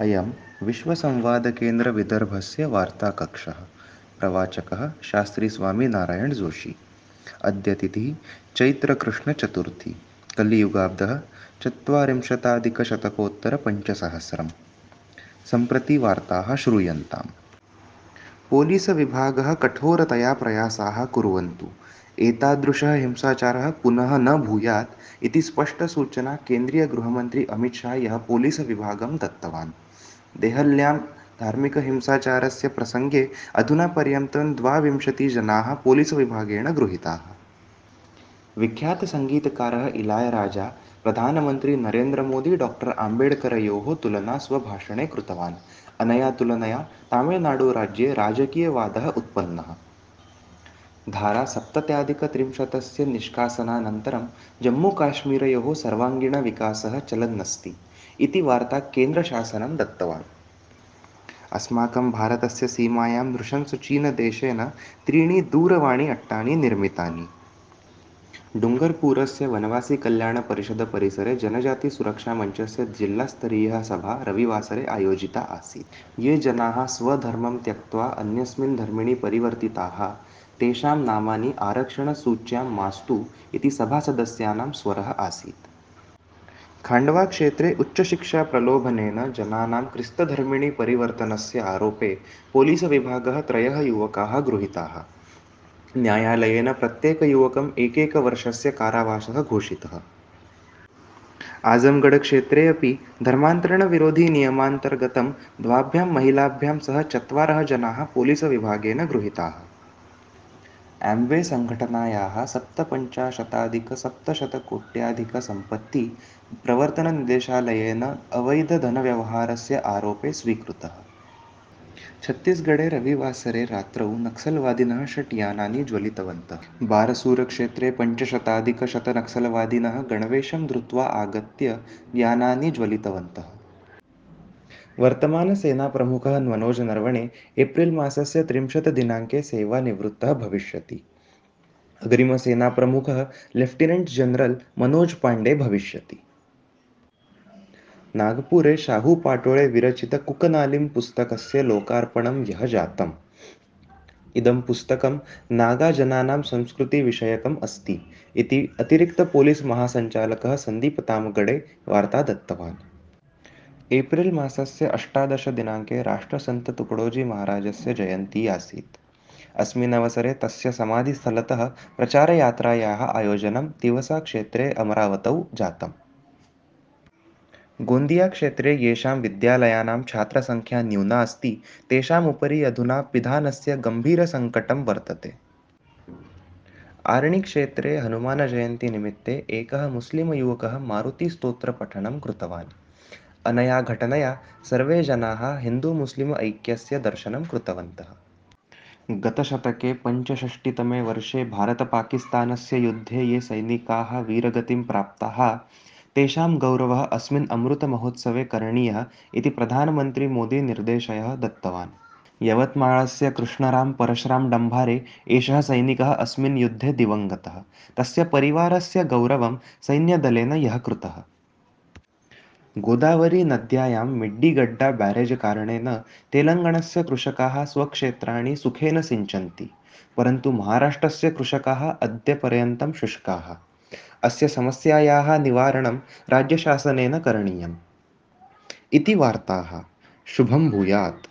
अयं विश्वसंवादकेन्द्रविदर्भस्य वार्ताकक्षः। प्रवाचकः शास्त्रीस्वामिनारायणजोशी। जोशी अद्यतिथि चैत्रकृष्णचतुर्थी। कलियुगाब्दः चत्वारिंशताधिकशतकोत्तरपञ्चसहस्रं सम्प्रति वार्ताः श्रूयन्ताम्। पोलीसविभागः कठोरतया प्रयासाः कुर्वन्तु एतादृशः हिंसाचारः पुनः न भूयात् इति स्पष्टसूचना केन्द्रीयगृहमन्त्री अमितशाहः पोलीसविभागं दत्तवान् देहल्यां धार्मिकहिंसाचारस्य प्रसङ्गे अधुनापर्यन्तं द्वाविंशतिजनाः पोलीसविभागेन गृहीताः विख्यातसङ्गीतकारः इलायराजा प्रधानमन्त्री नरेन्द्रमोदी डाक्टर् आम्बेड्करयोः तुलना स्वभाषणे कृतवान् अनया तुलनया तमिळ्नाडुराज्ये राजकीयवादः उत्पन्नः धारा सप्तत्याधिकत्रिंशतस्य निष्कासनानन्तरं जम्मूकाश्मीरयोः सर्वाङ्गीणविकासः चलन्नस्ति इति वार्ता केन्द्रशासनं दत्तवान् अस्माकं भारतस्य सीमायां नृशंसुचीनदेशेन त्रीणि दूरवाणी अट्टानि निर्मितानि डुङ्गर्पुरस्य वनवासीकल्याणपरिषदपरिसरे जनजातिसुरक्षामञ्चस्य जिल्लास्तरीयः सभा रविवासरे आयोजिता आसीत्। ये जनाः स्वधर्मं त्यक्त्वा अन्यस्मिन् धर्मिणि परिवर्तिताः, तेषां नामानि आरक्षणसूच्यां मास्तु इति सभासदस्यानां स्वरः आसीत्। खाण्डवाक्षेत्रे उच्चशिक्षाप्रलोभनेन जनानां क्रिस्तधर्मिणि परिवर्तनस्य आरोपे पोलीसविभागः त्रयः युवकाः गृहीताः। न्यायालयेन प्रत्येकयुवकम् एकैकवर्षस्य कारावासः घोषितः। आजमगढक्षेत्रे अपि धर्मान्तरणविरोधिनियमान्तर्गतं द्वाभ्यां महिलाभ्यां सह चत्वारः जनाः पोलीसविभागेन गृहीताः। एम्वे सङ्घटनायाः सप्तपञ्चाशताधिकसप्तशतकोट्याधिकसम्पत्ति प्रवर्तननिदेशालयेन अवैधधनव्यवहारस्य आरोपे स्वीकृतः। छत्तीसगढे रविवासरे रात्रौ नक्सलवादिनः षट् यानानि ज्वलितवन्तः बारसूरक्षेत्रे पञ्चशताधिकशतनक्सलवादिनः गणवेशं धृत्वा आगत्य यानानि ज्वलितवन्तः। वर्तमानसेनाप्रमुखः मनोज नरवणे एप्रिल् मासस्य त्रिंशत् दिनाङ्के सेवानिवृत्तः भविष्यति। अग्रिमसेनाप्रमुखः लेफ्टिनेण्ट् जनरल् मनोज पाण्डे भविष्यति। नागपुरे शाहुपाटोळे विरचितकुकनालिं पुस्तकस्य लोकार्पणं ह्यः जातम्। इदं पुस्तकं नागाजनानां संस्कृतिविषयकम् अस्ति इति अतिरिक्तपोलीस् महासञ्चालकः सन्दीपतामगडे वार्ता दत्तवान्। एप्रिल् मासस्य अष्टादशदिनाङ्के राष्ट्रसन्ततुकडोजीमहाराजस्य जयन्ती आसीत्। अस्मिन् अवसरे तस्य समाधिस्थलतः प्रचारयात्रायाः आयोजनं तिवसाक्षेत्रे अमरावतौ जातम्। गोन्दियाक्षेत्रे येषां विद्यालयानां छात्रसङ्ख्या न्यूना अस्ति, तेषाम् उपरि अधुना पिधानस्य गम्भीरसङ्कटं वर्तते। आरणिक्षेत्रे हनुमानजयन्तीनिमित्ते एकः मुस्लिमयुवकः मारुतिस्तोत्रपठनं कृतवान्। अनया घटनया सर्वे जनाः हिन्दुमुस्लिम् ऐक्यस्य दर्शनं कृतवन्तः। गतशतके पञ्चषष्टितमे वर्षे भारतपाकिस्तानस्य युद्धे ये सैनिकाः वीरगतिं प्राप्ताः तेषां गौरवः अस्मिन् अमृतमहोत्सवे प्रधानमन्त्री मोदी निर्देशः दत्तवान्। यवत्माळस्य कृष्णराम परशुराम डम्भारे एषः सैनिकः अस्मिन् युद्धे दिवङ्गतः। तस्य परिवारस्य गौरवं सैन्यदलेन यः कृतः। गोदावरीनद्यायां मिड्डिगड्डा बेरेज् कारणेन तेलङ्गणस्य कृषकाः स्वक्षेत्राणि सुखेन सिञ्चन्ति, परन्तु महाराष्ट्रस्य कृषकाः अद्यपर्यन्तं शुष्काः। अस्य समस्यायाः निवारणं राज्यशासनेन करणीयम्। इति वार्ताः। शुभं भूयात्